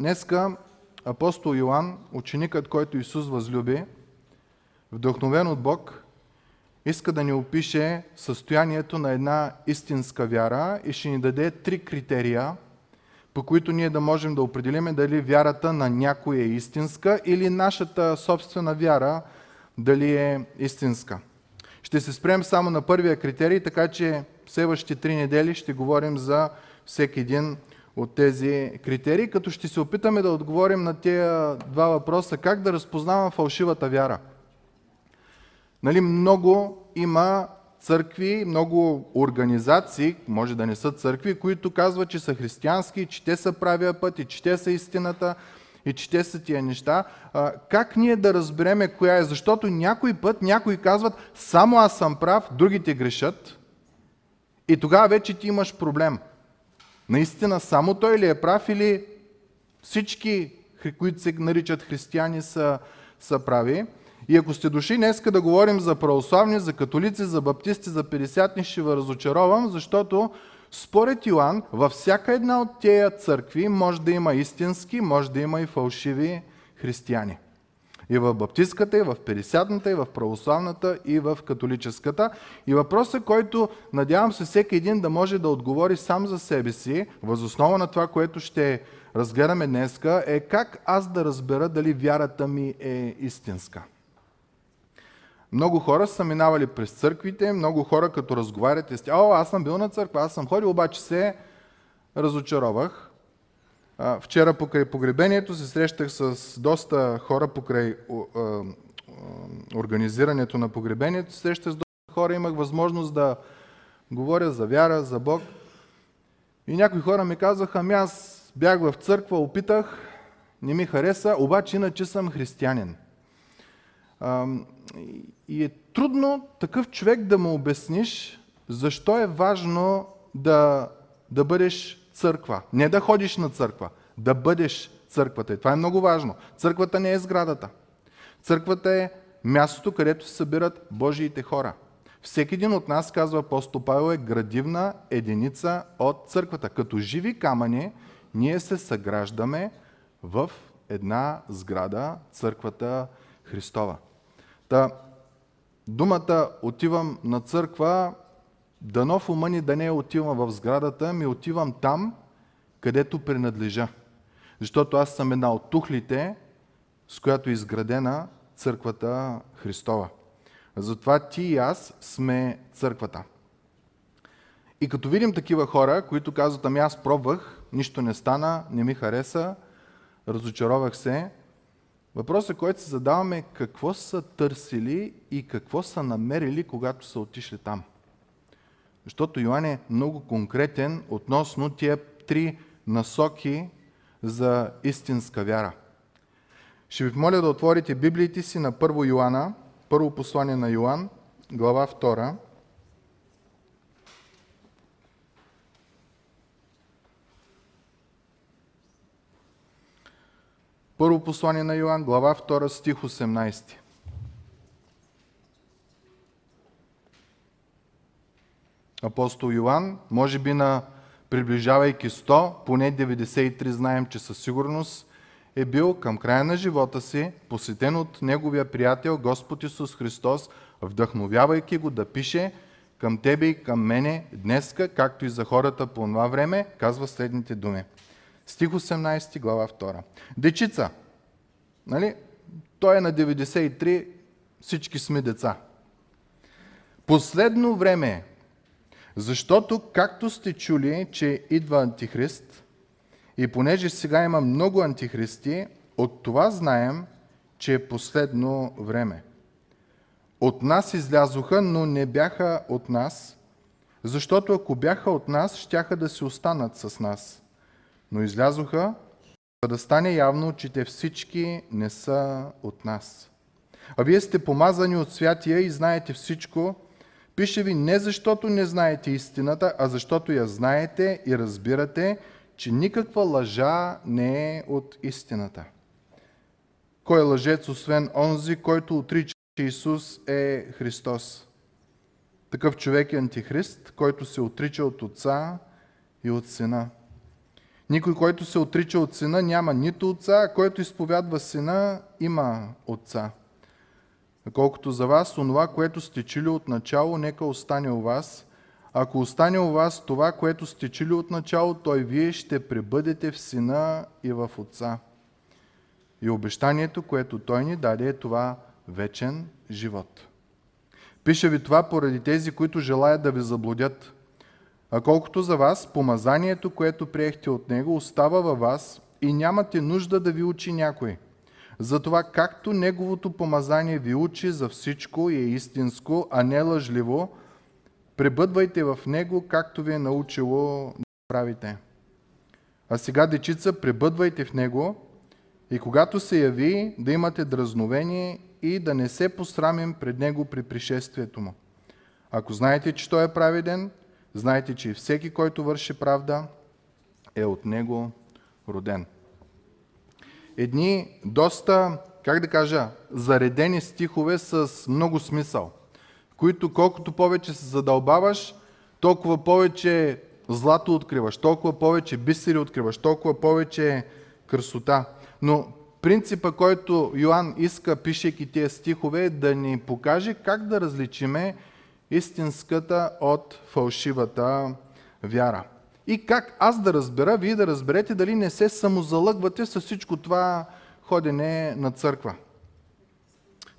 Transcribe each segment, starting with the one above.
Днеска апостол Йоанн, ученикът, който Исус възлюби, вдъхновен от Бог, иска да ни опише състоянието на една истинска вяра и ще ни даде три критерия, по които ние да можем да определиме дали вярата на някой е истинска или нашата собствена вяра дали е истинска. Ще се спрем само на първия критерий, така че следващите три недели ще говорим за всеки един от тези критерии, като ще се опитаме да отговорим на тези два въпроса. Как да разпознавам фалшивата вяра? Нали, много има църкви, много организации, може да не са църкви, които казват, че са християнски, че те са правия път и че те са истината и че те са тия неща. А, как ние да разбереме коя е? Защото някой път някои казват, само аз съм прав, другите грешат. И тогава вече ти имаш проблем. Наистина само той ли е прав или всички, които се наричат християни, са, са прави? И ако сте дошли днеска да говорим за православни, за католици, за баптисти, за 50 ще ви разочаровам, защото според Йоан, във всяка една от тези църкви може да има истински, може да има и фалшиви християни. И в баптистката, и в пересядната, и в православната, и в католическата. И въпросът, който надявам се всеки един да може да отговори сам за себе си, възоснова на това, което ще разгледаме днеска, е как аз да разбера дали вярата ми е истинска. Много хора са минавали през църквите, много хора като разговаряте с о, аз съм бил на църква, аз съм ходил, обаче се разочаровах. Вчера покрай погребението се срещах с доста хора покрай организирането на погребението. Срещах с доста хора, имах възможност да говоря за вяра, за Бог. И някои хора ми казаха, ами аз бях в църква, опитах, не ми хареса, обаче иначе съм християнин. И е трудно такъв човек да му обясниш защо е важно да, да бъдеш църква. Не да ходиш на църква, да бъдеш църквата. И това е много важно. Църквата не е сградата. Църквата е мястото, където се събират Божиите хора. Всеки един от нас, казва апостол Павел, е градивна единица от църквата. Като живи камъни, ние се съграждаме в една сграда, църквата Христова. Та, думата отивам на църква, дано в ума ни да не отивам в сградата, ми отивам там, където принадлежа. Защото аз съм една от тухлите, с която е изградена църквата Христова. Затова ти и аз сме църквата. И като видим такива хора, които казват, ами аз пробвах, нищо не стана, не ми хареса, разочаровах се, Въпросът, който се задаваме е какво са търсили и какво са намерили, когато са отишли там. Защото Йоан е много конкретен относно тия три насоки за истинска вяра. Ще ви моля да отворите Библиите си на първо Йоанна, първо послание на Йоан, глава 2. Първо послание на Йоан, глава 2, стих 18. Апостол Йоан, може би на приближавайки 100, поне 93 знаем, че със сигурност е бил към края на живота си, посетен от неговия приятел Господ Исус Христос, вдъхновявайки го да пише към тебе и към мене днеска, както и за хората по това време, казва следните думи – Стих 18, глава 2. Дечица. Нали? Той е на 93, всички сме деца. Последно време защото както сте чули, че идва антихрист, и понеже сега има много антихристи, от това знаем, че е последно време. От нас излязоха, но не бяха от нас, защото ако бяха от нас, щяха да се останат с нас но излязоха, за да стане явно, че те всички не са от нас. А вие сте помазани от святия и знаете всичко. Пише ви не защото не знаете истината, а защото я знаете и разбирате, че никаква лъжа не е от истината. Кой е лъжец, освен онзи, който отрича, че Исус е Христос? Такъв човек е антихрист, който се отрича от Отца и от Сина. Никой, който се отрича от сина, няма нито отца, който изповядва сина, има отца. Колкото за вас, онова, което сте чили от начало, нека остане у вас. Ако остане у вас това, което сте чили от начало, той вие ще пребъдете в сина и в отца. И обещанието, което той ни даде, е това вечен живот. Пиша ви това поради тези, които желаят да ви заблудят. А колкото за вас, помазанието, което приехте от него, остава във вас и нямате нужда да ви учи някой. Затова както неговото помазание ви учи за всичко и е истинско, а не лъжливо, пребъдвайте в него, както ви е научило да правите. А сега, дечица, пребъдвайте в него и когато се яви, да имате дразновение и да не се посрамим пред него при пришествието му. Ако знаете, че той е праведен, Знайте, че всеки, който върши правда, е от него роден. Едни доста, как да кажа, заредени стихове с много смисъл, които колкото повече се задълбаваш, толкова повече злато откриваш, толкова повече бисери откриваш, толкова повече красота. Но принципа, който Йоанн иска, пишейки тия стихове, е да ни покаже как да различиме истинската от фалшивата вяра. И как аз да разбера, вие да разберете дали не се самозалъгвате с всичко това ходене на църква.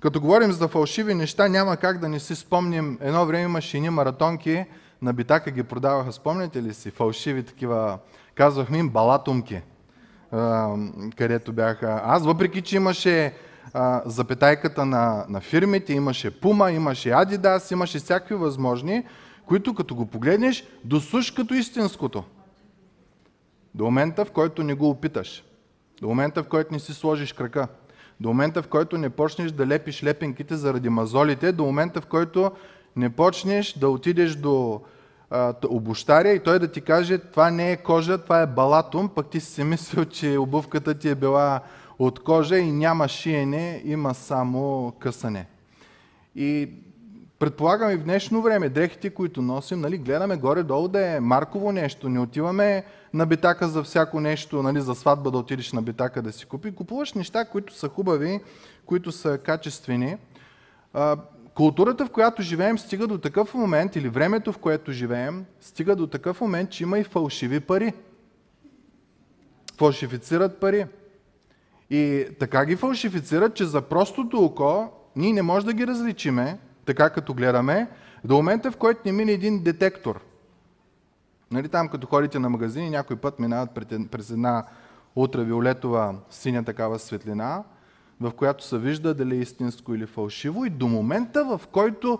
Като говорим за фалшиви неща, няма как да не си спомним. Едно време имаше едни маратонки, на битака ги продаваха, спомняте ли си? Фалшиви такива, казвахме им балатумки, където бяха. Аз, въпреки че имаше а, запетайката на, на фирмите, имаше Puma, имаше Adidas, имаше всякакви възможни, които като го погледнеш, досуш като истинското. До момента, в който не го опиташ. До момента, в който не си сложиш крака. До момента, в който не почнеш да лепиш лепенките заради мазолите. До момента, в който не почнеш да отидеш до а, обощаря и той да ти каже, това не е кожа, това е балатум, пък ти си мислил, че обувката ти е била от кожа и няма шиене, има само късане. И предполагам и в днешно време, дрехите, които носим, нали, гледаме горе-долу да е марково нещо. Не отиваме на битака за всяко нещо, нали, за сватба да отидеш на битака да си купи. Купуваш неща, които са хубави, които са качествени. А, културата, в която живеем, стига до такъв момент, или времето, в което живеем, стига до такъв момент, че има и фалшиви пари. Фалшифицират пари. И така ги фалшифицират, че за простото око ние не можем да ги различиме, така като гледаме, до момента в който не мине един детектор. Нали, там като ходите на магазини, някой път минават през една ултравиолетова синя такава светлина, в която се вижда дали е истинско или фалшиво и до момента, в който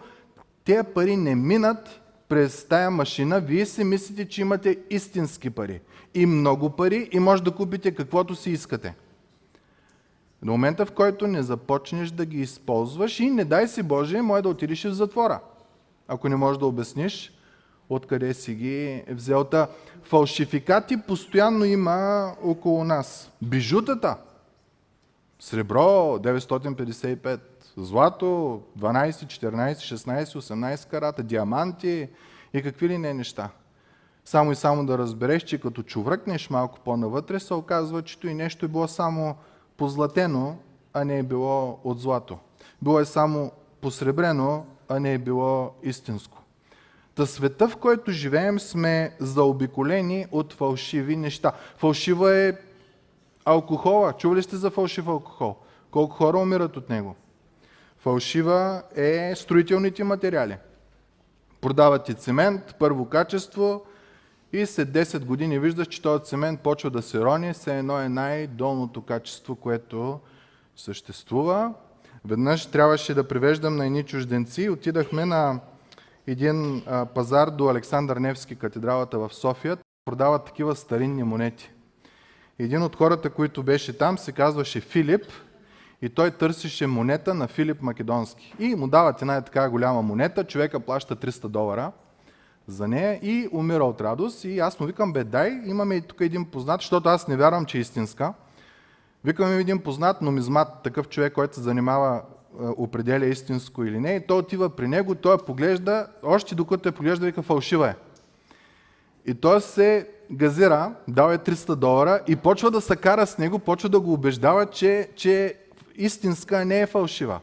тези пари не минат през тая машина, вие си мислите, че имате истински пари. И много пари и може да купите каквото си искате. До момента, в който не започнеш да ги използваш и не дай си Боже, може да отидеш в затвора. Ако не можеш да обясниш откъде си ги взел. Та, фалшификати постоянно има около нас. Бижутата. Сребро 955, злато 12, 14, 16, 18 карата, диаманти и какви ли не неща. Само и само да разбереш, че като чувръкнеш малко по-навътре, се оказва, че и нещо е било само позлатено, а не е било от злато. Било е само посребрено, а не е било истинско. Та света, в който живеем, сме заобиколени от фалшиви неща. Фалшива е алкохола. Чували сте за фалшив алкохол? Колко хора умират от него? Фалшива е строителните материали. Продават ти цемент, първо качество, и след 10 години виждаш, че този цемент почва да се рони, все едно е най-долното качество, което съществува. Веднъж трябваше да привеждам на едни чужденци. Отидахме на един пазар до Александър Невски, катедралата в София. Продават такива старинни монети. Един от хората, които беше там, се казваше Филип и той търсеше монета на Филип Македонски. И му дават една така голяма монета, човека плаща 300 долара – за нея и умира от радост. И аз му викам, бе, дай, имаме и тук един познат, защото аз не вярвам, че е истинска. Викаме един познат номизмат, такъв човек, който се занимава, е, определя истинско или не. И той отива при него, той поглежда, още докато е поглежда, вика, фалшива е. И той се газира, дал е 300 долара и почва да се кара с него, почва да го убеждава, че, че истинска не е фалшива.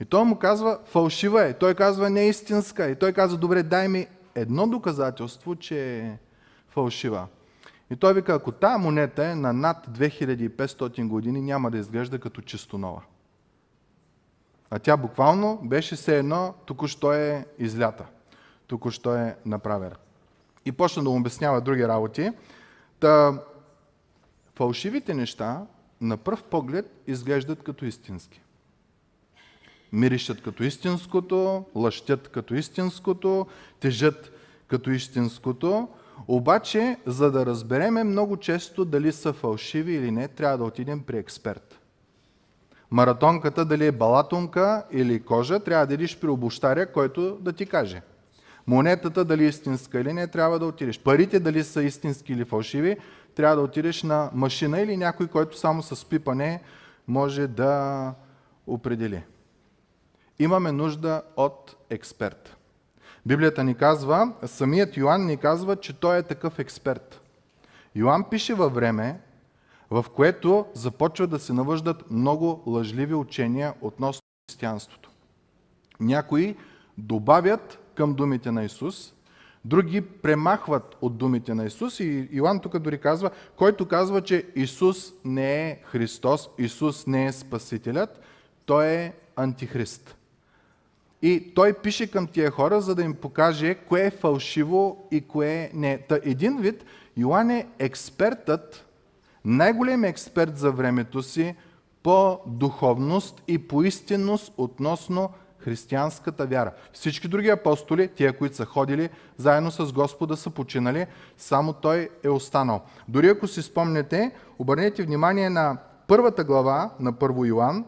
И той му казва, фалшива е. Той казва, не е истинска. И той казва, добре, дай ми едно доказателство, че е фалшива. И той вика, ако тая монета е на над 2500 години, няма да изглежда като чисто нова. А тя буквално беше все едно, току-що е излята. Току-що е направена. И почна да му обяснява други работи. Та, фалшивите неща на пръв поглед изглеждат като истински. Миришат като истинското, лъщят като истинското, тежат като истинското, обаче, за да разбереме много често дали са фалшиви или не, трябва да отидем при експерт. Маратонката дали е балатонка или кожа, трябва да идиш при обощаря, който да ти каже. Монетата дали е истинска или не, трябва да отидеш. Парите дали са истински или фалшиви, трябва да отидеш на машина или някой, който само с пипане може да определи. Имаме нужда от експерт. Библията ни казва, самият Йоанн ни казва, че той е такъв експерт. Йоанн пише във време, в което започва да се навъждат много лъжливи учения относно християнството. Някои добавят към думите на Исус, други премахват от думите на Исус и Йоанн тук дори казва, който казва, че Исус не е Христос, Исус не е Спасителят, той е антихрист. И той пише към тия хора, за да им покаже кое е фалшиво и кое не. Та един вид, Йоан е експертът, най-големият експерт за времето си по духовност и по истинност относно християнската вяра. Всички други апостоли, тия, които са ходили заедно с Господа, са починали, само той е останал. Дори ако си спомнете, обърнете внимание на първата глава на Първо Йоан,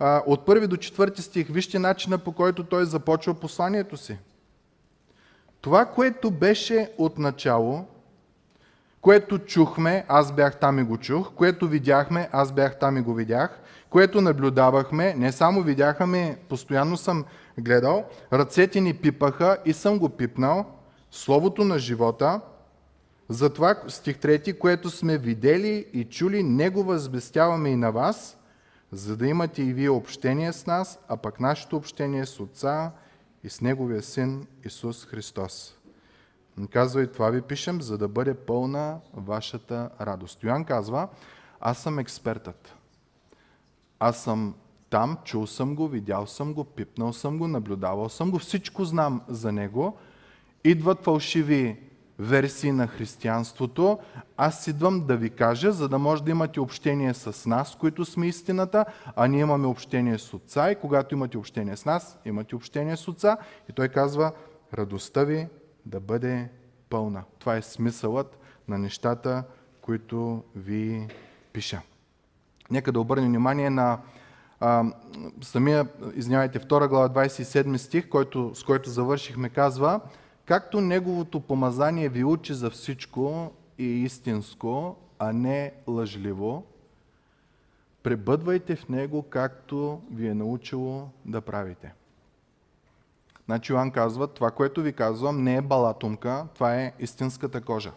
от първи до четвърти стих, вижте начина по който той започва посланието си. Това, което беше от начало, което чухме, аз бях там и го чух, което видяхме, аз бях там и го видях, което наблюдавахме, не само видяхме, постоянно съм гледал, ръцете ни пипаха и съм го пипнал, Словото на живота, затова стих 3, което сме видели и чули, него възвестяваме и на вас – за да имате и вие общение с нас, а пък нашето общение с Отца и с Неговия Син Исус Христос. Казва и това ви пишем, за да бъде пълна вашата радост. Йоан казва, аз съм експертът. Аз съм там, чул съм го, видял съм го, пипнал съм го, наблюдавал съм го, всичко знам за него. Идват фалшиви версии на християнството, аз идвам да ви кажа, за да може да имате общение с нас, които сме истината, а ние имаме общение с Отца и когато имате общение с нас, имате общение с Отца и той казва, радостта ви да бъде пълна. Това е смисълът на нещата, които ви пиша. Нека да обърнем внимание на а, самия, извинявайте, 2 глава 27 стих, който, с който завършихме, казва, Както Неговото помазание ви учи за всичко и истинско, а не лъжливо, пребъдвайте в Него, както ви е научило да правите. Значи Йоан казва, това, което ви казвам, не е балатумка, това е истинската кожа.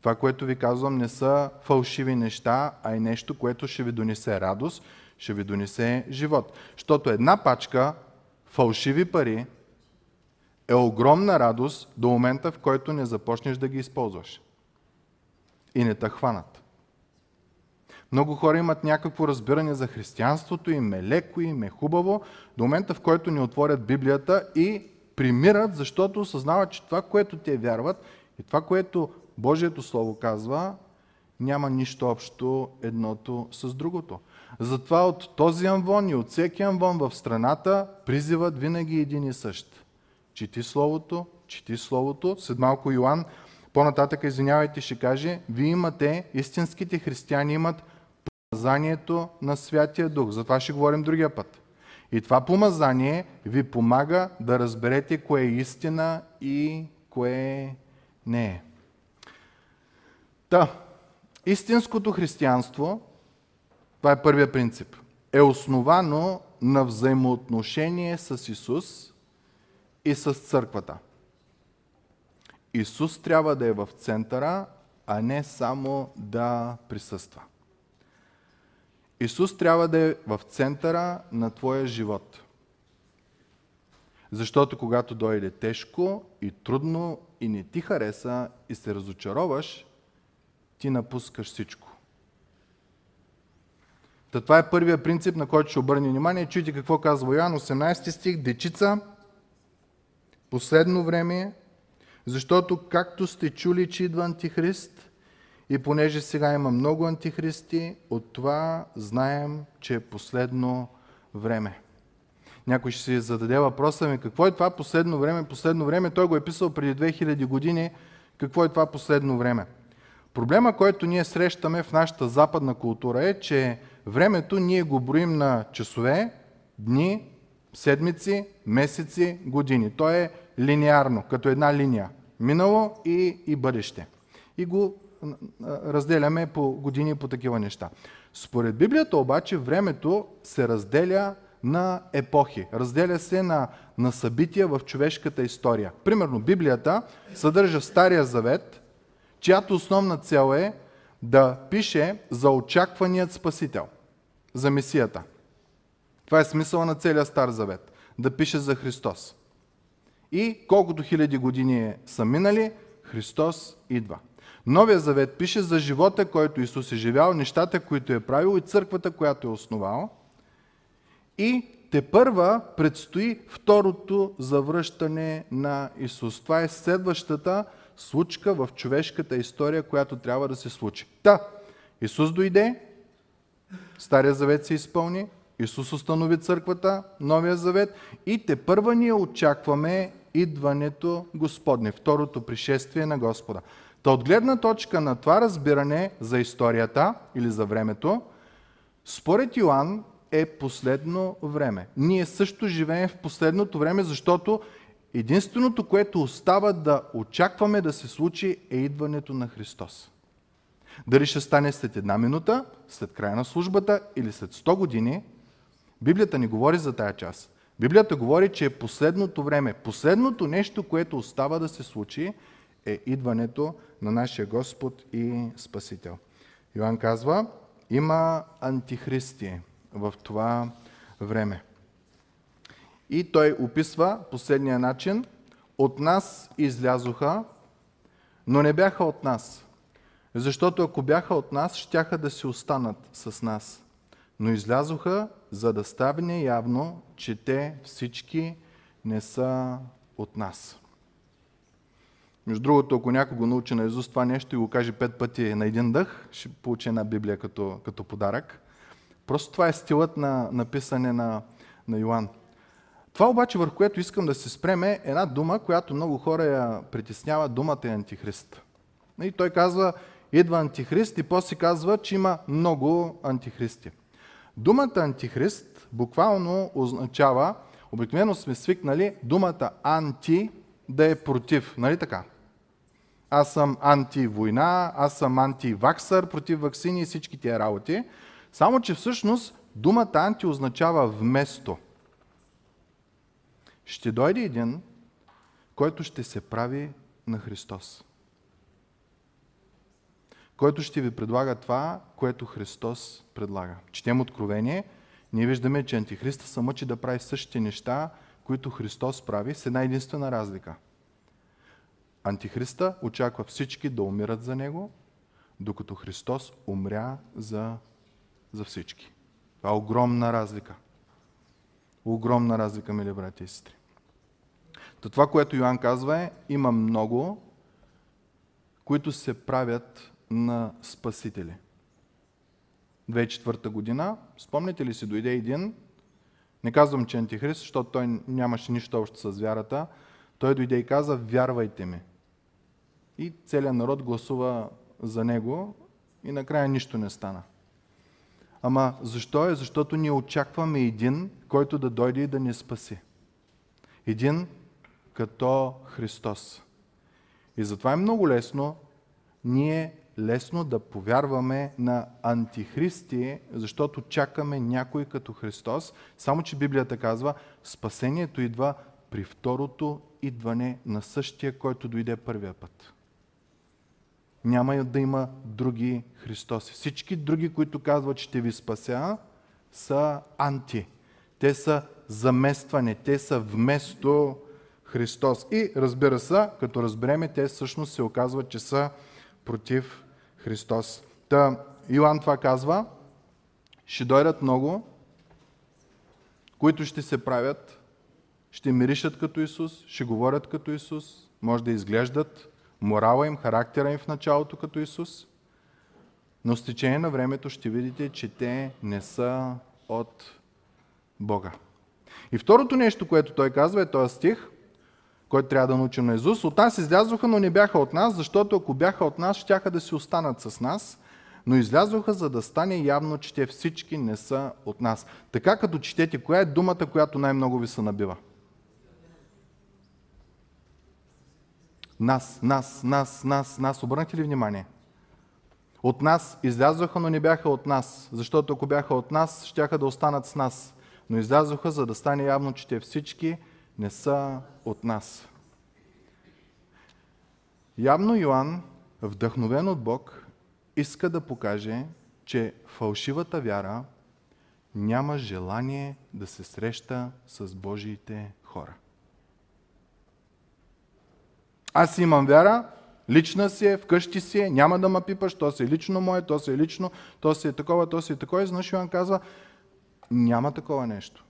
Това, което ви казвам, не са фалшиви неща, а е нещо, което ще ви донесе радост, ще ви донесе живот. Защото една пачка фалшиви пари е огромна радост до момента, в който не започнеш да ги използваш. И не те хванат. Много хора имат някакво разбиране за християнството, им е леко, им е хубаво, до момента, в който ни отворят Библията и примират, защото осъзнават, че това, което те вярват и това, което Божието Слово казва, няма нищо общо едното с другото. Затова от този амвон и от всеки амвон в страната призиват винаги един и същ Чети Словото, чети Словото. След малко Йоанн, по-нататък, извинявайте, ще каже, вие имате, истинските християни имат помазанието на Святия Дух. Затова ще говорим другия път. И това помазание ви помага да разберете кое е истина и кое не е. Та, истинското християнство, това е първия принцип, е основано на взаимоотношение с Исус – и с църквата. Исус трябва да е в центъра, а не само да присъства. Исус трябва да е в центъра на твоя живот. Защото когато дойде тежко и трудно и не ти хареса и се разочароваш, ти напускаш всичко. Та това е първия принцип, на който ще обърне внимание. Чуйте какво казва Йоан, 18 стих. Дечица, последно време, защото както сте чули, че идва антихрист, и понеже сега има много антихристи, от това знаем, че е последно време. Някой ще си зададе въпроса ми, какво е това последно време? Последно време, той го е писал преди 2000 години. Какво е това последно време? Проблема, който ние срещаме в нашата западна култура е, че времето ние го броим на часове, дни, седмици, месеци, години. То е линеарно, като една линия. Минало и, и бъдеще. И го разделяме по години по такива неща. Според Библията обаче времето се разделя на епохи. Разделя се на, на събития в човешката история. Примерно Библията съдържа Стария завет, чиято основна цел е да пише за очакваният Спасител, за Месията. Това е смисъла на целия Стар завет. Да пише за Христос. И колкото хиляди години са минали, Христос идва. Новия завет пише за живота, който Исус е живял, нещата, които е правил и църквата, която е основал. И те първа предстои второто завръщане на Исус. Това е следващата случка в човешката история, която трябва да се случи. Та, Исус дойде, Стария завет се изпълни, Исус установи църквата, Новия завет и те първа ние очакваме идването Господне, второто пришествие на Господа. Та от гледна точка на това разбиране за историята или за времето, според Йоанн е последно време. Ние също живеем в последното време, защото единственото, което остава да очакваме да се случи е идването на Христос. Дали ще стане след една минута, след края на службата или след 100 години, Библията ни говори за тая част. Библията говори, че последното време. Последното нещо, което остава да се случи, е идването на нашия Господ и Спасител. Йоанн казва, има антихристи в това време. И той описва последния начин. От нас излязоха, но не бяха от нас. Защото ако бяха от нас, щяха да се останат с нас. Но излязоха, за да стане явно, че те всички не са от нас. Между другото, ако някой го научи на Изус това нещо и го каже пет пъти на един дъх, ще получи една Библия като, като подарък. Просто това е стилът на написане на, на Йоан. Това обаче, върху което искам да се спреме, е една дума, която много хора я притеснява, думата е антихрист. И той казва, идва антихрист и после казва, че има много антихристи. Думата антихрист буквално означава, обикновено сме свикнали думата анти да е против. Нали така? Аз съм антивойна, аз съм антиваксър, против вакцини и всички тия работи. Само, че всъщност думата анти означава вместо. Ще дойде един, който ще се прави на Христос. Който ще ви предлага това, което Христос предлага. Четем Откровение, ние виждаме, че Антихриста се мъчи да прави същите неща, които Христос прави, с една единствена разлика. Антихриста очаква всички да умират за него, докато Христос умря за, за всички. Това е огромна разлика. Огромна разлика, мили брати и сестри. То това, което Йоанн казва е, има много, които се правят на спасители. 2004 година, спомните ли си, дойде един не казвам, че антихрист, защото той нямаше нищо общо с вярата. Той дойде и каза, вярвайте ми. И целият народ гласува за него и накрая нищо не стана. Ама защо е? Защото ние очакваме един, който да дойде и да ни спаси. Един като Христос. И затова е много лесно ние лесно да повярваме на антихристи, защото чакаме някой като Христос. Само, че Библията казва, спасението идва при второто идване на същия, който дойде първия път. Няма да има други Христоси. Всички други, които казват, че ще ви спася, са анти. Те са заместване, те са вместо Христос. И разбира се, като разбереме, те всъщност се оказват, че са против Христос. Та, Йоан това казва, ще дойдат много, които ще се правят, ще миришат като Исус, ще говорят като Исус, може да изглеждат морала им, характера им в началото като Исус, но с течение на времето ще видите, че те не са от Бога. И второто нещо, което той казва е този стих, който трябва да научим на Исус. От нас излязоха, но не бяха от нас, защото ако бяха от нас, щяха да си останат с нас, но излязоха, за да стане явно, че те всички не са от нас. Така като четете, коя е думата, която най-много ви се набива? Нас, нас, нас, нас, нас. Обърнахте ли внимание? От нас излязоха, но не бяха от нас, защото ако бяха от нас, щяха да останат с нас. Но излязоха, за да стане явно, че те всички не са от нас. Явно Йоанн, вдъхновен от Бог, иска да покаже, че фалшивата вяра няма желание да се среща с Божиите хора. Аз имам вяра, лична си е, вкъщи си е, няма да ме пипаш, то си е лично мое, то си е лично, то си е такова, то си е такова. И знаеш, Йоан казва, няма такова нещо.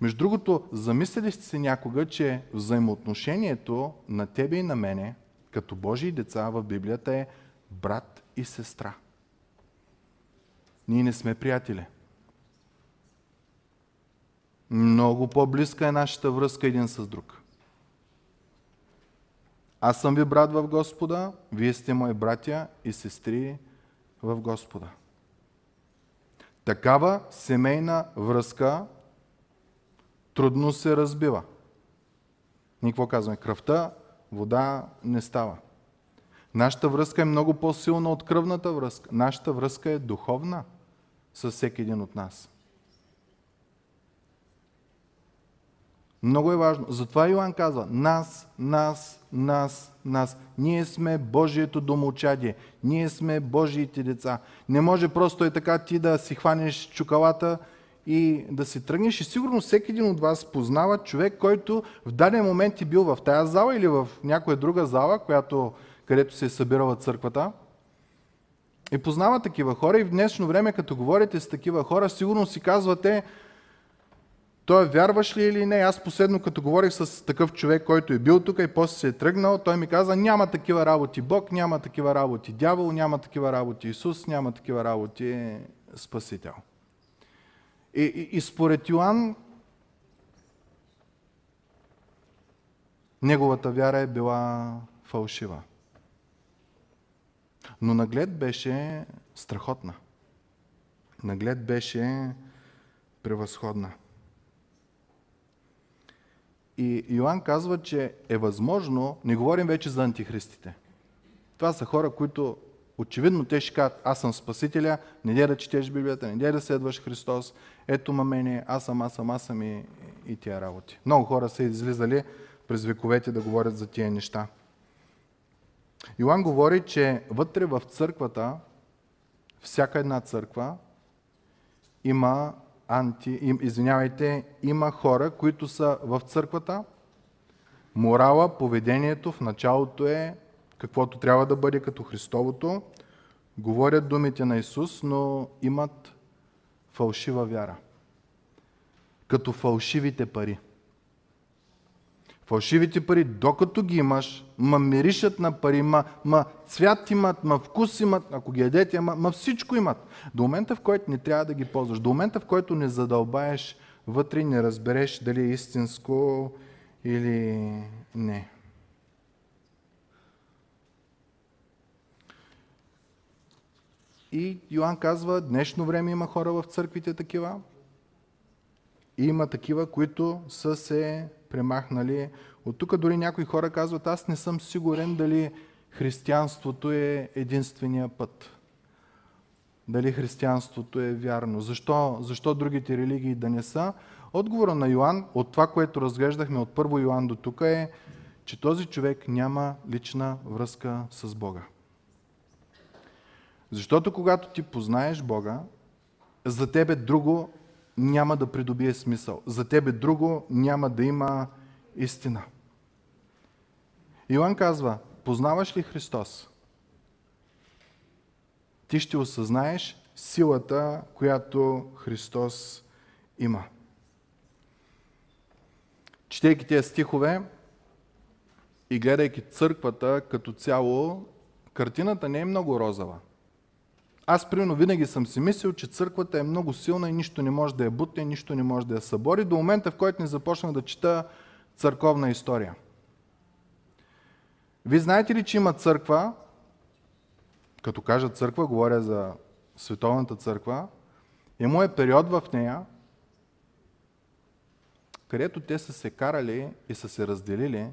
Между другото, замислили сте се някога, че взаимоотношението на тебе и на мене, като Божии деца в Библията е брат и сестра. Ние не сме приятели. Много по-близка е нашата връзка един с друг. Аз съм ви брат в Господа, вие сте мои братя и сестри в Господа. Такава семейна връзка трудно се разбива. Ние казваме? Кръвта, вода не става. Нашата връзка е много по-силна от кръвната връзка. Нашата връзка е духовна с всеки един от нас. Много е важно. Затова Йоан казва, нас, нас, нас, нас. Ние сме Божието домочадие. Ние сме Божиите деца. Не може просто е така ти да си хванеш чукалата и да си тръгнеш. И сигурно всеки един от вас познава човек, който в даден момент е бил в тая зала или в някоя друга зала, която, където се е събирала църквата. И познава такива хора и в днешно време, като говорите с такива хора, сигурно си казвате, той вярваш ли или не? Аз последно, като говорих с такъв човек, който е бил тук и после се е тръгнал, той ми каза, няма такива работи Бог, няма такива работи дявол, няма такива работи Исус, няма такива работи Спасител. И, и, и според Йоан, неговата вяра е била фалшива. Но наглед беше страхотна. Наглед беше превъзходна. И Йоанн казва, че е възможно, не говорим вече за антихристите. Това са хора, които очевидно те ще кажат, аз съм Спасителя, не дей да четеш Библията, не дей да следваш Христос, ето ма мене, аз съм, аз съм, аз съм и, и тия работи. Много хора са излизали през вековете да говорят за тия неща. Йоан говори, че вътре в църквата, всяка една църква, има анти, извинявайте, има хора, които са в църквата. Морала, поведението в началото е каквото трябва да бъде като Христовото. Говорят думите на Исус, но имат фалшива вяра. Като фалшивите пари. Фалшивите пари, докато ги имаш, ма миришат на пари, ма, ма цвят имат, ма вкус имат, ако ги ядете, ма, ма всичко имат. До момента, в който не трябва да ги ползваш, до момента, в който не задълбаеш вътре не разбереш дали е истинско или не. И Йоанн казва, днешно време има хора в църквите такива. И има такива, които са се премахнали. От тук дори някои хора казват, аз не съм сигурен дали християнството е единствения път. дали християнството е вярно. Защо, защо другите религии да не са? Отговора на Йоанн, от това, което разглеждахме от първо Йоанн до тук е, че този човек няма лична връзка с Бога. Защото когато ти познаеш Бога, за тебе друго няма да придобие смисъл. За тебе друго няма да има истина. Иоанн казва, познаваш ли Христос? Ти ще осъзнаеш силата, която Христос има. Четейки тези стихове и гледайки църквата като цяло, картината не е много розова. Аз, примерно, винаги съм си мислил, че църквата е много силна и нищо не може да я бутне, нищо не може да я събори, до момента, в който не започнах да чета църковна история. Вие знаете ли, че има църква, като кажа църква, говоря за световната църква, има е период в нея, където те са се карали и са се разделили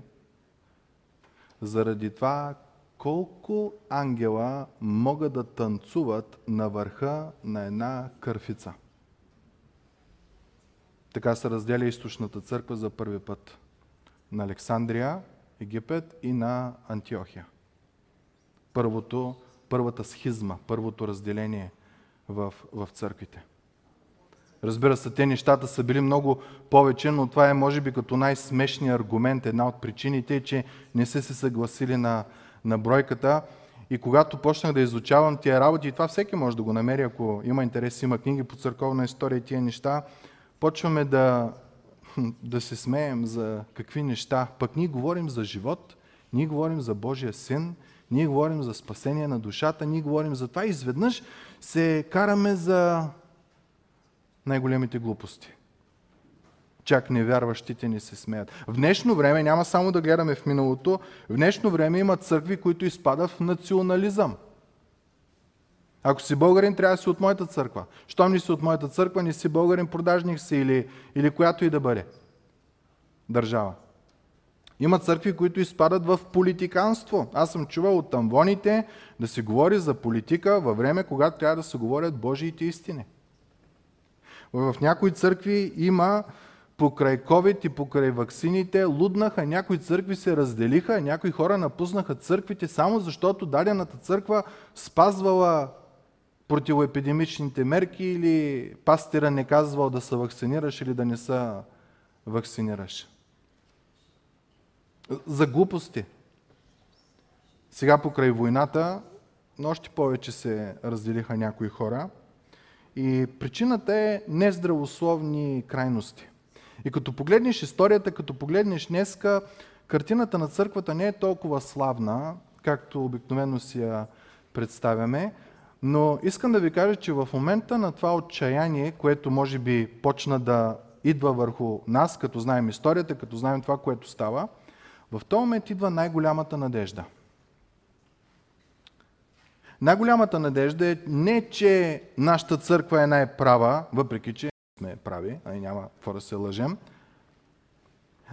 заради това колко ангела могат да танцуват на върха на една кърфица. Така се разделя източната църква за първи път. На Александрия, Египет и на Антиохия. Първото, първата схизма, първото разделение в, в църквите. Разбира се, те нещата са били много повече, но това е може би като най-смешният аргумент, една от причините, че не са се съгласили на, на бройката. И когато почнах да изучавам тия работи, и това всеки може да го намери, ако има интерес, има книги по църковна история и тия неща, почваме да, да се смеем за какви неща. Пък ние говорим за живот, ние говорим за Божия син, ние говорим за спасение на душата, ние говорим за това изведнъж се караме за най-големите глупости. Чак невярващите ни се смеят. В днешно време, няма само да гледаме в миналото, в днешно време има църкви, които изпадат в национализъм. Ако си българин, трябва да си от моята църква. Щом не си от моята църква, не си българин, продажник си или, или която и да бъде държава. Има църкви, които изпадат в политиканство. Аз съм чувал от тамвоните да се говори за политика във време, когато трябва да се говорят Божиите истини. В някои църкви има покрай COVID и покрай ваксините луднаха, някои църкви се разделиха, някои хора напуснаха църквите само защото дадената църква спазвала противоепидемичните мерки или пастира не казвал да се вакцинираш или да не се вакцинираш. За глупости. Сега покрай войната, но още повече се разделиха някои хора – и причината е нездравословни крайности. И като погледнеш историята, като погледнеш днеска, картината на църквата не е толкова славна, както обикновено си я представяме, но искам да ви кажа, че в момента на това отчаяние, което може би почна да идва върху нас, като знаем историята, като знаем това, което става, в този момент идва най-голямата надежда – най-голямата надежда е не, че нашата църква е най-права, въпреки че сме прави, а няма какво да се лъжем.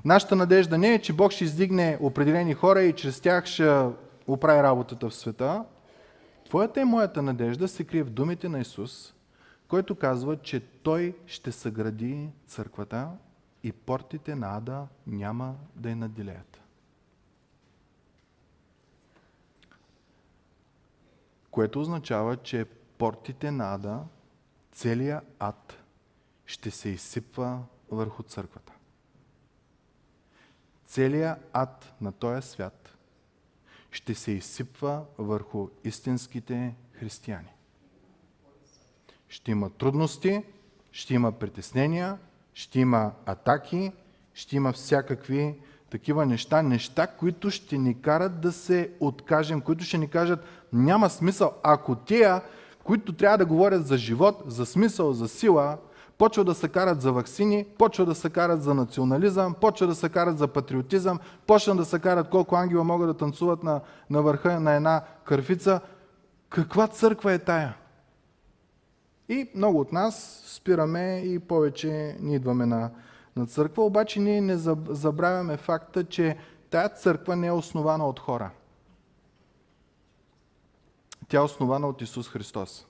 Нашата надежда не е, че Бог ще издигне определени хора и чрез тях ще оправи работата в света. Твоята и моята надежда се крие в думите на Исус, който казва, че Той ще съгради църквата и портите на ада няма да я наделеят. което означава, че портите на ада, целият ад, ще се изсипва върху църквата. Целият ад на този свят ще се изсипва върху истинските християни. Ще има трудности, ще има притеснения, ще има атаки, ще има всякакви такива неща, неща, които ще ни карат да се откажем, които ще ни кажат, няма смисъл, ако тия, които трябва да говорят за живот, за смисъл, за сила, почва да се карат за вакцини, почва да се карат за национализъм, почва да се карат за патриотизъм, почва да се карат колко ангела могат да танцуват на, на върха на една кърфица. Каква църква е тая? И много от нас спираме и повече ни идваме на, на църква, обаче ние не забравяме факта, че тая църква не е основана от хора. Тя е основана от Исус Христос.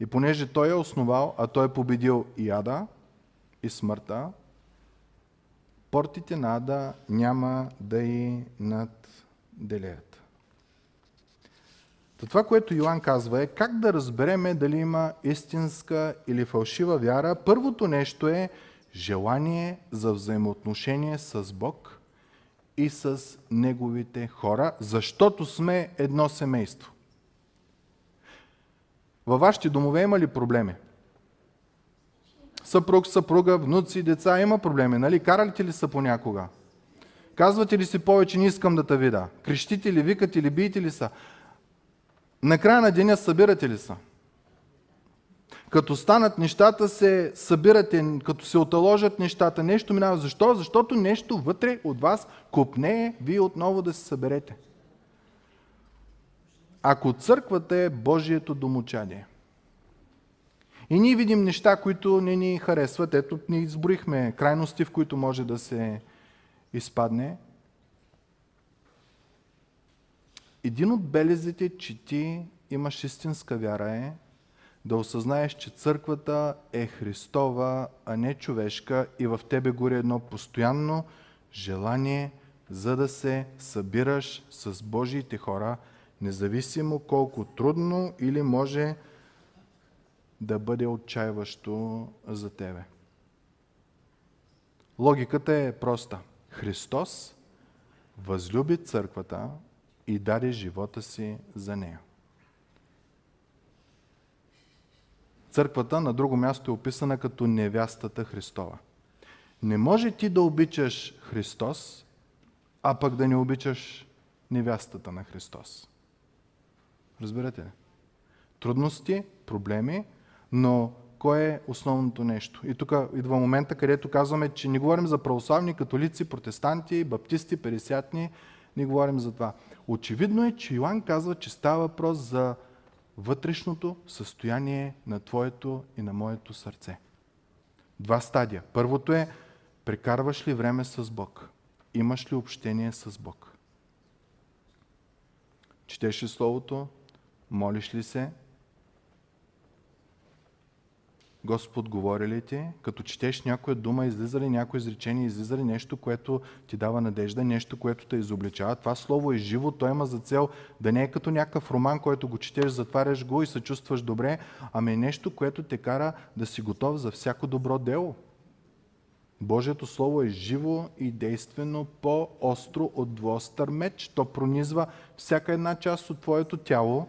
И понеже той е основал, а той е победил и ада, и смъртта, портите на ада няма да и надделеят. То това, което Йоан казва е как да разбереме дали има истинска или фалшива вяра. Първото нещо е желание за взаимоотношение с Бог и с Неговите хора, защото сме едно семейство. Във вашите домове има ли проблеми? Съпруг, съпруга, внуци, деца, има проблеми, нали? Каралите ли са понякога? Казвате ли си повече, не искам да те вида? Крещите ли, викате ли, биете ли са? Накрая на деня събирате ли са? Като станат нещата, се събирате, като се оталожат нещата, нещо минава. Защо? Защото нещо вътре от вас купне вие отново да се съберете. Ако църквата е Божието домочадие, и ние видим неща, които не ни харесват, ето ни изброихме крайности, в които може да се изпадне, един от белезите, че ти имаш истинска вяра е да осъзнаеш, че църквата е Христова, а не човешка и в тебе гори едно постоянно желание, за да се събираш с Божиите хора, независимо колко трудно или може да бъде отчаиващо за тебе. Логиката е проста. Христос възлюби църквата и даде живота си за нея. Църквата на друго място е описана като невястата Христова. Не може ти да обичаш Христос, а пък да не обичаш невястата на Христос. Разбирате ли? Трудности, проблеми, но кое е основното нещо? И тук идва момента, където казваме, че не говорим за православни, католици, протестанти, баптисти, пересятни, не говорим за това. Очевидно е, че Йоанн казва, че става въпрос за вътрешното състояние на твоето и на моето сърце. Два стадия. Първото е, прекарваш ли време с Бог? Имаш ли общение с Бог? Четеш ли Словото? Молиш ли се? Господ говори ли ти? Като четеш някоя дума, излиза ли някое изречение, излиза ли нещо, което ти дава надежда, нещо, което те изобличава. Това слово е живо, то има за цел да не е като някакъв роман, който го четеш, затваряш го и се чувстваш добре, ами е нещо, което те кара да си готов за всяко добро дело. Божието Слово е живо и действено по-остро от двостър меч. То пронизва всяка една част от твоето тяло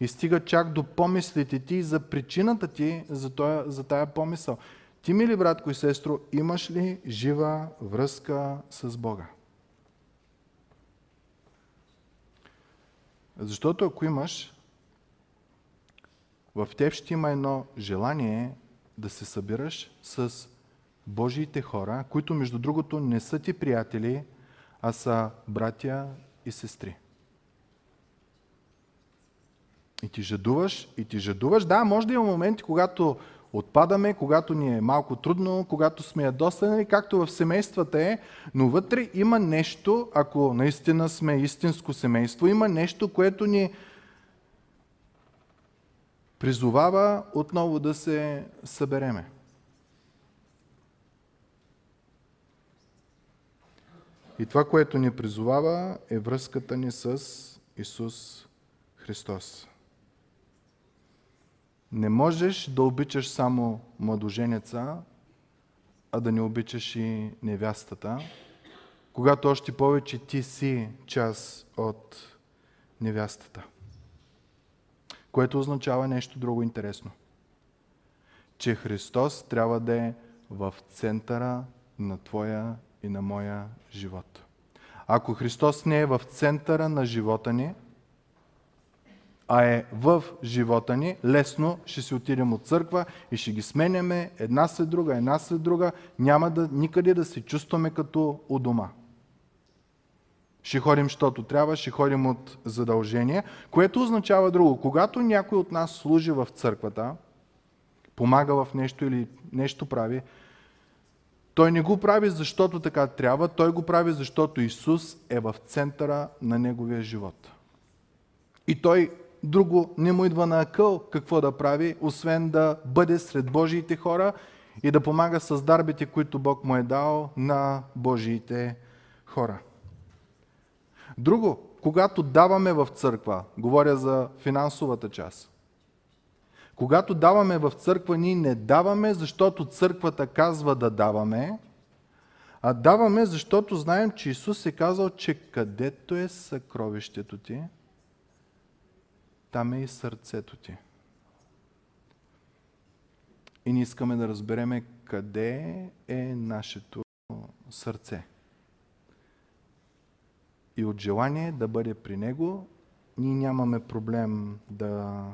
и стига чак до помислите ти за причината ти за, тоя, за тая помисъл. Ти, мили братко и сестро, имаш ли жива връзка с Бога? Защото ако имаш, в теб ще има едно желание да се събираш с Божиите хора, които между другото не са ти приятели, а са братя и сестри. И ти жадуваш, и ти жадуваш. Да, може да има моменти, когато отпадаме, когато ни е малко трудно, когато сме ядосани, както в семействата е, но вътре има нещо, ако наистина сме истинско семейство, има нещо, което ни призовава отново да се събереме. И това, което ни призовава, е връзката ни с Исус Христос. Не можеш да обичаш само младоженеца, а да не обичаш и невястата, когато още повече ти си част от невястата. Което означава нещо друго интересно. Че Христос трябва да е в центъра на твоя и на моя живот. Ако Христос не е в центъра на живота ни, а е в живота ни, лесно ще си отидем от църква и ще ги сменяме една след друга, една след друга. Няма да, никъде да се чувстваме като у дома. Ще ходим, защото трябва, ще ходим от задължение, което означава друго. Когато някой от нас служи в църквата, помага в нещо или нещо прави, той не го прави защото така трябва, той го прави защото Исус е в центъра на неговия живот. И той друго не му идва на акъл какво да прави, освен да бъде сред Божиите хора и да помага с дарбите, които Бог му е дал на Божиите хора. Друго, когато даваме в църква, говоря за финансовата част, когато даваме в църква, ние не даваме, защото църквата казва да даваме, а даваме, защото знаем, че Исус е казал, че където е съкровището ти, там е и сърцето ти. И ние искаме да разбереме къде е нашето сърце. И от желание да бъде при Него, ние нямаме проблем да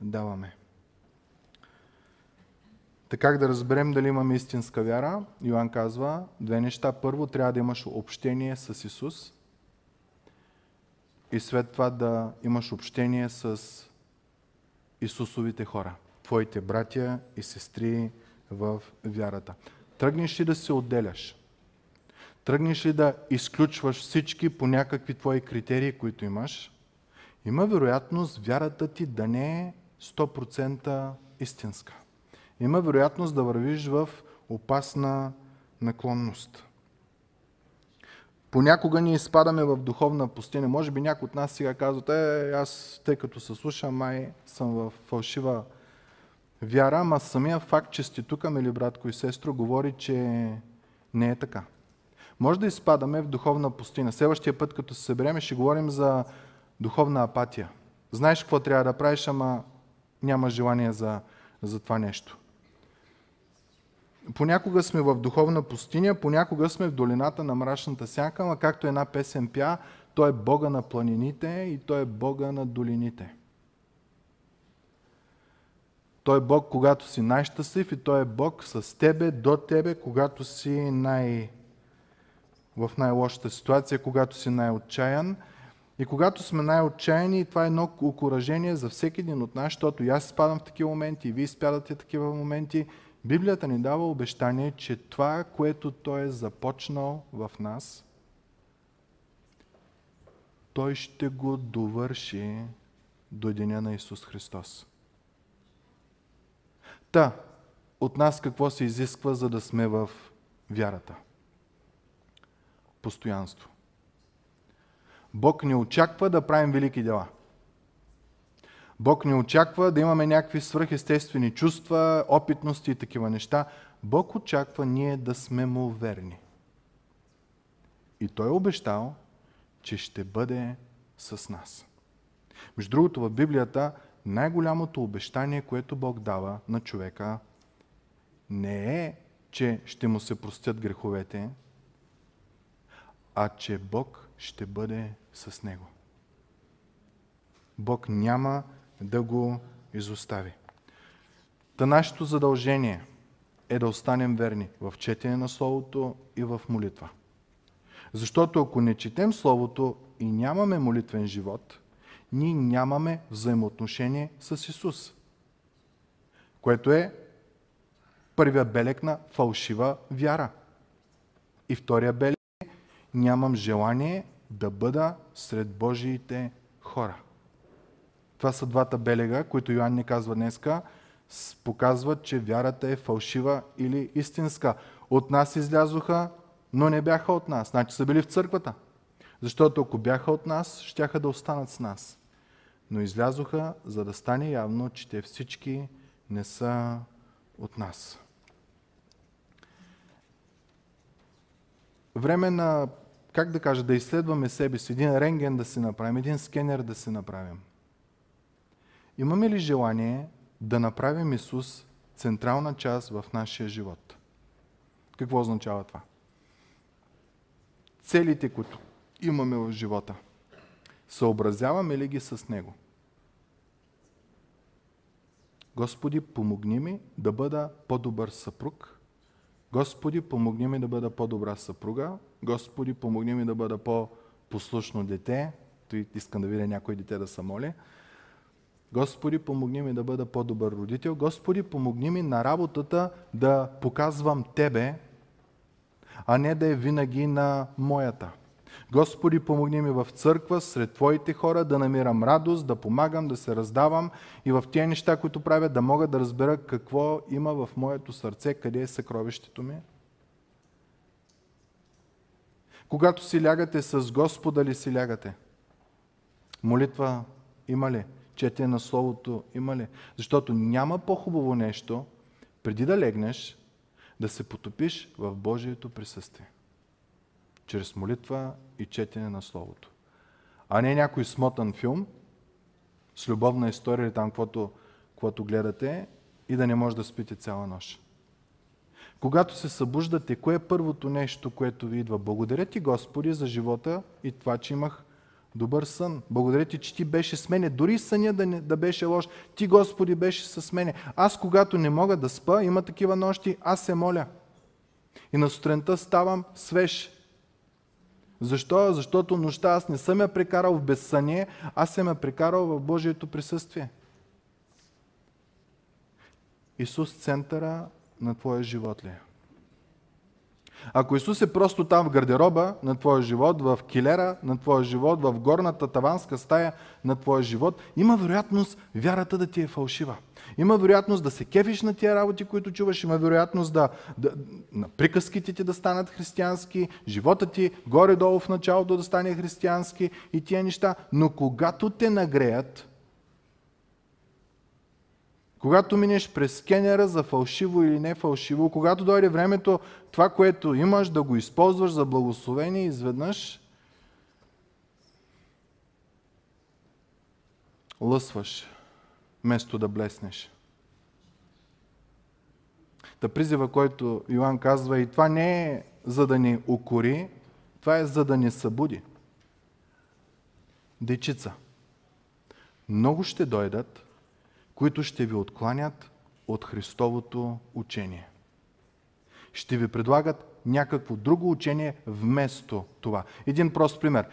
даваме. Така да разберем дали имаме истинска вяра? Йоан казва две неща. Първо, трябва да имаш общение с Исус и след това да имаш общение с Исусовите хора, твоите братя и сестри в вярата. Тръгнеш ли да се отделяш? Тръгнеш ли да изключваш всички по някакви твои критерии, които имаш? Има вероятност вярата ти да не е 100% истинска. Има вероятност да вървиш в опасна наклонност. Понякога ние изпадаме в духовна пустиня. Може би някои от нас сега казват, е, аз тъй като се слушам, май съм в фалшива вяра, ама самия факт, че сте тук, мили братко и сестро, говори, че не е така. Може да изпадаме в духовна пустина. Следващия път, като се събереме, ще говорим за духовна апатия. Знаеш какво трябва да правиш, ама няма желание за, за това нещо. Понякога сме в духовна пустиня, понякога сме в долината на мрачната сянка, ама както една песен пя, той е Бога на планините и той е Бога на долините. Той е Бог, когато си най-щастлив и Той е Бог с тебе, до тебе, когато си най... в най-лошата ситуация, когато си най-отчаян. И когато сме най-отчаяни, това е едно окоръжение за всеки един от нас, защото и аз спадам в такива моменти, и вие спадате в такива моменти, Библията ни дава обещание, че това, което Той е започнал в нас, Той ще го довърши до деня на Исус Христос. Та, от нас какво се изисква, за да сме в вярата? Постоянство. Бог не очаква да правим велики дела – Бог не очаква да имаме някакви свръхестествени чувства, опитности и такива неща. Бог очаква ние да сме му верни. И Той е обещал, че ще бъде с нас. Между другото, в Библията най-голямото обещание, което Бог дава на човека, не е, че ще му се простят греховете, а че Бог ще бъде с него. Бог няма да го изостави. Та нашето задължение е да останем верни в четене на Словото и в молитва. Защото ако не четем Словото и нямаме молитвен живот, ние нямаме взаимоотношение с Исус. Което е първия белег на фалшива вяра. И втория белег е нямам желание да бъда сред Божиите хора. Това са двата белега, които Йоанн ни казва днеска, показват, че вярата е фалшива или истинска. От нас излязоха, но не бяха от нас. Значи са били в църквата. Защото ако бяха от нас, щяха да останат с нас. Но излязоха, за да стане явно, че те всички не са от нас. Време на, как да кажа, да изследваме себе си, един рентген да си направим, един скенер да си направим – Имаме ли желание да направим Исус централна част в нашия живот? Какво означава това? Целите, които имаме в живота, съобразяваме ли ги с Него? Господи, помогни ми да бъда по-добър съпруг. Господи, помогни ми да бъда по-добра съпруга. Господи, помогни ми да бъда по-послушно дете. Той искам да видя някой дете да се моли. Господи, помогни ми да бъда по-добър родител. Господи, помогни ми на работата да показвам Тебе, а не да е винаги на моята. Господи, помогни ми в църква, сред Твоите хора, да намирам радост, да помагам, да се раздавам и в тези неща, които правя, да мога да разбера какво има в моето сърце, къде е съкровището ми. Когато си лягате с Господа ли си лягате? Молитва има ли? Четене на Словото има ли? Защото няма по-хубаво нещо, преди да легнеш, да се потопиш в Божието присъствие. Чрез молитва и четене на Словото. А не някой смотан филм с любовна история или там, каквото, каквото гледате и да не може да спите цяла нощ. Когато се събуждате, кое е първото нещо, което ви идва? Благодаря ти, Господи, за живота и това, че имах добър сън. Благодаря ти, че ти беше с мене. Дори съня да, не, да беше лош, ти, Господи, беше с мене. Аз, когато не мога да спа, има такива нощи, аз се моля. И на сутринта ставам свеж. Защо? Защото нощта аз не съм я прекарал в безсъние, аз съм я прекарал в Божието присъствие. Исус центъра на твоя живот ли е? Ако Исус е просто там в гардероба на твоя живот, в килера на твоя живот, в горната таванска стая на твоя живот, има вероятност вярата да ти е фалшива. Има вероятност да се кефиш на тия работи, които чуваш, има вероятност да, да на приказките ти да станат християнски, живота ти горе-долу в началото да стане християнски и тия неща. Но когато те нагреят, когато минеш през скенера за фалшиво или не фалшиво, когато дойде времето това, което имаш, да го използваш за благословение, изведнъж лъсваш, вместо да блеснеш. Та призива, който Йоанн казва, и това не е за да ни укори, това е за да ни събуди. Дечица, много ще дойдат, които ще ви откланят от Христовото учение. Ще ви предлагат някакво друго учение вместо това. Един прост пример.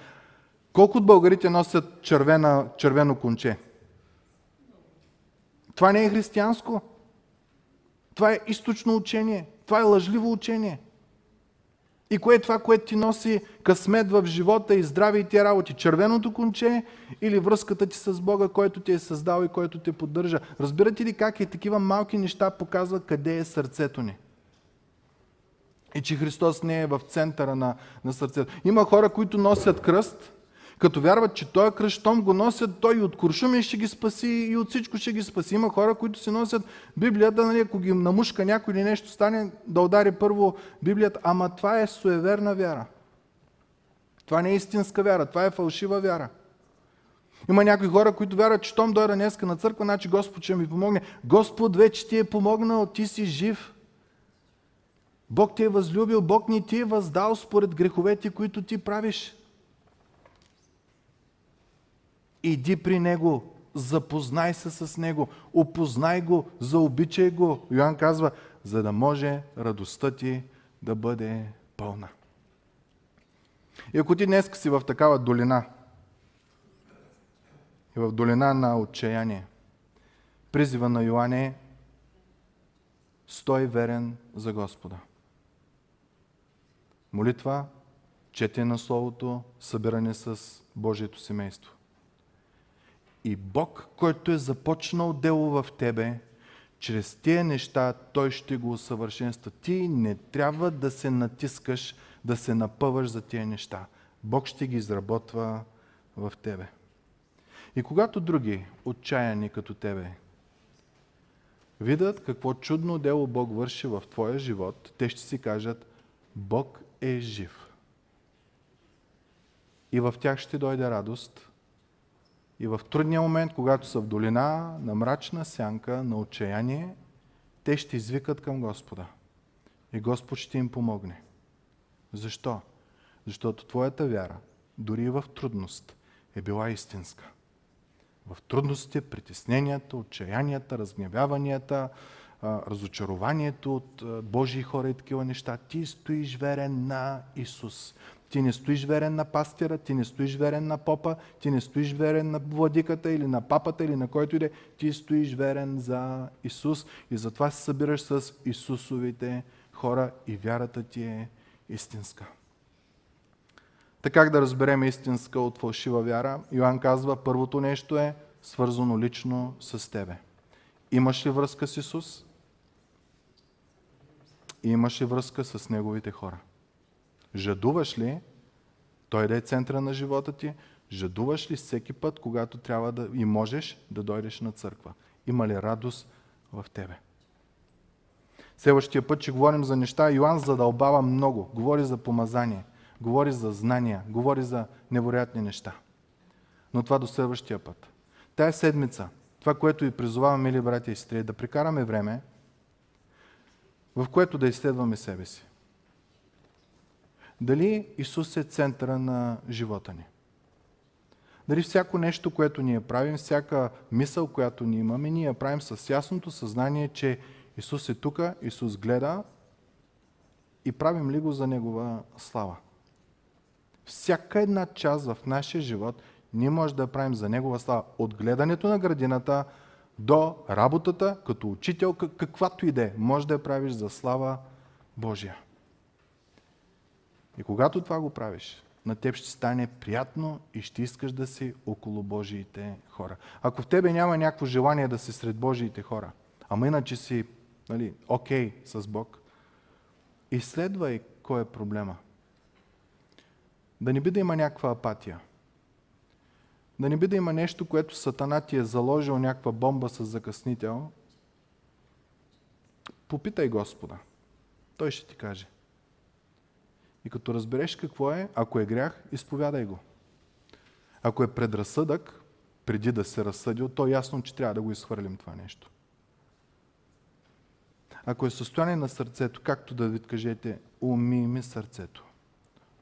Колко от българите носят червена, червено конче? Това не е християнско. Това е източно учение. Това е лъжливо учение. И кое е това, което ти носи късмет в живота и здраве и тия работи? Червеното конче или връзката ти с Бога, който ти е създал и който те поддържа? Разбирате ли как и такива малки неща показват къде е сърцето ни? И че Христос не е в центъра на, на сърцето. Има хора, които носят кръст, като вярват, че той кръст, щом го носят, той и от куршуми ще ги спаси, и от всичко ще ги спаси. Има хора, които си носят Библията, нали, ако ги намушка някой или нещо стане, да удари първо Библията. Ама това е суеверна вяра. Това не е истинска вяра, това е фалшива вяра. Има някои хора, които вярват, че щом дойда днеска на църква, значи Господ ще ми помогне. Господ вече ти е помогнал, ти си жив. Бог ти е възлюбил, Бог ни ти е въздал според греховете, които ти правиш. Иди при Него, запознай се с Него, опознай Го, заобичай Го. Йоан казва, за да може радостта ти да бъде пълна. И ако ти днес си в такава долина, и в долина на отчаяние, призива на Йоан е стой верен за Господа. Молитва, четене на Словото, събиране с Божието семейство. И Бог, който е започнал дело в тебе, чрез тези неща Той ще го усъвършенства. Ти не трябва да се натискаш, да се напъваш за тези неща. Бог ще ги изработва в тебе. И когато други, отчаяни като тебе, видят какво чудно дело Бог върши в твоя живот, те ще си кажат, Бог е жив. И в тях ще дойде радост – и в трудния момент, когато са в долина, на мрачна сянка, на отчаяние, те ще извикат към Господа. И Господ ще им помогне. Защо? Защото твоята вяра, дори и в трудност, е била истинска. В трудностите, притесненията, отчаянията, разгневяванията, разочарованието от Божии хора и такива неща, ти стоиш верен на Исус. Ти не стоиш верен на пастира, ти не стоиш верен на попа, ти не стоиш верен на владиката или на папата или на който иде. Ти стоиш верен за Исус и затова се събираш с Исусовите хора и вярата ти е истинска. Така как да разберем истинска от фалшива вяра? Йоанн казва, първото нещо е свързано лично с тебе. Имаш ли връзка с Исус? И имаш ли връзка с Неговите хора? Жадуваш ли Той да е центъра на живота ти? Жадуваш ли всеки път, когато трябва да и можеш да дойдеш на църква? Има ли радост в тебе? Следващия път ще говорим за неща. Йоанн задълбава много. Говори за помазание, говори за знания, говори за невероятни неща. Но това до следващия път. Тая седмица, това, което ви призовавам, мили братя и сестри, е да прекараме време, в което да изследваме себе си. Дали Исус е центъра на живота ни? Дали всяко нещо, което ние правим, всяка мисъл, която ние имаме, ние я правим с ясното съзнание, че Исус е тук, Исус гледа и правим ли го за Негова слава? Всяка една част в нашия живот ние може да правим за Негова слава. От гледането на градината до работата като учител, каквато и да е, може да я правиш за слава Божия. И когато това го правиш, на теб ще стане приятно и ще искаш да си около Божиите хора. Ако в тебе няма някакво желание да си сред Божиите хора, ама иначе си нали, окей с Бог, изследвай кой е проблема. Да не би да има някаква апатия. Да не би да има нещо, което Сатана ти е заложил някаква бомба с закъснител. Попитай Господа. Той ще ти каже. И като разбереш какво е, ако е грях, изповядай го. Ако е предразсъдък, преди да се разсъдил, то е ясно, че трябва да го изхвърлим това нещо. Ако е състояние на сърцето, както да ви кажете, уми ми сърцето.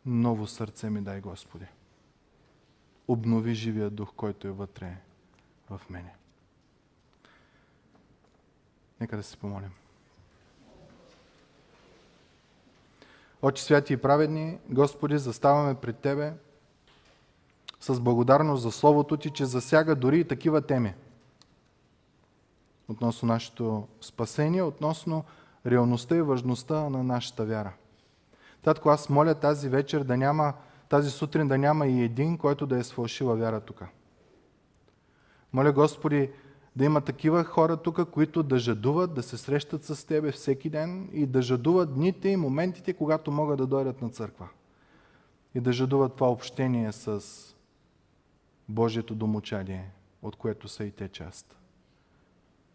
Ново сърце ми дай, Господи. Обнови живия дух, който е вътре в мене. Нека да се помолим. Очи святи и праведни, Господи, заставаме пред Тебе с благодарност за Словото Ти, че засяга дори и такива теми. Относно нашето спасение, относно реалността и важността на нашата вяра. Татко, аз моля тази вечер да няма, тази сутрин да няма и един, който да е свалшила вяра тук. Моля, Господи, да има такива хора тук, които да жадуват да се срещат с Тебе всеки ден и да жадуват дните и моментите, когато могат да дойдат на църква. И да жадуват това общение с Божието домочадие, от което са и те част.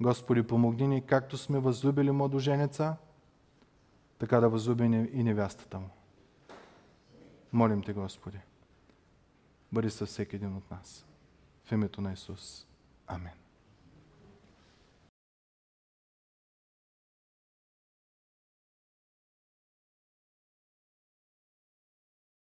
Господи, помогни ни, както сме възлюбили младоженеца, така да възлюбим и невястата му. Молим Те, Господи, бъди със всеки един от нас. В името на Исус. Амин.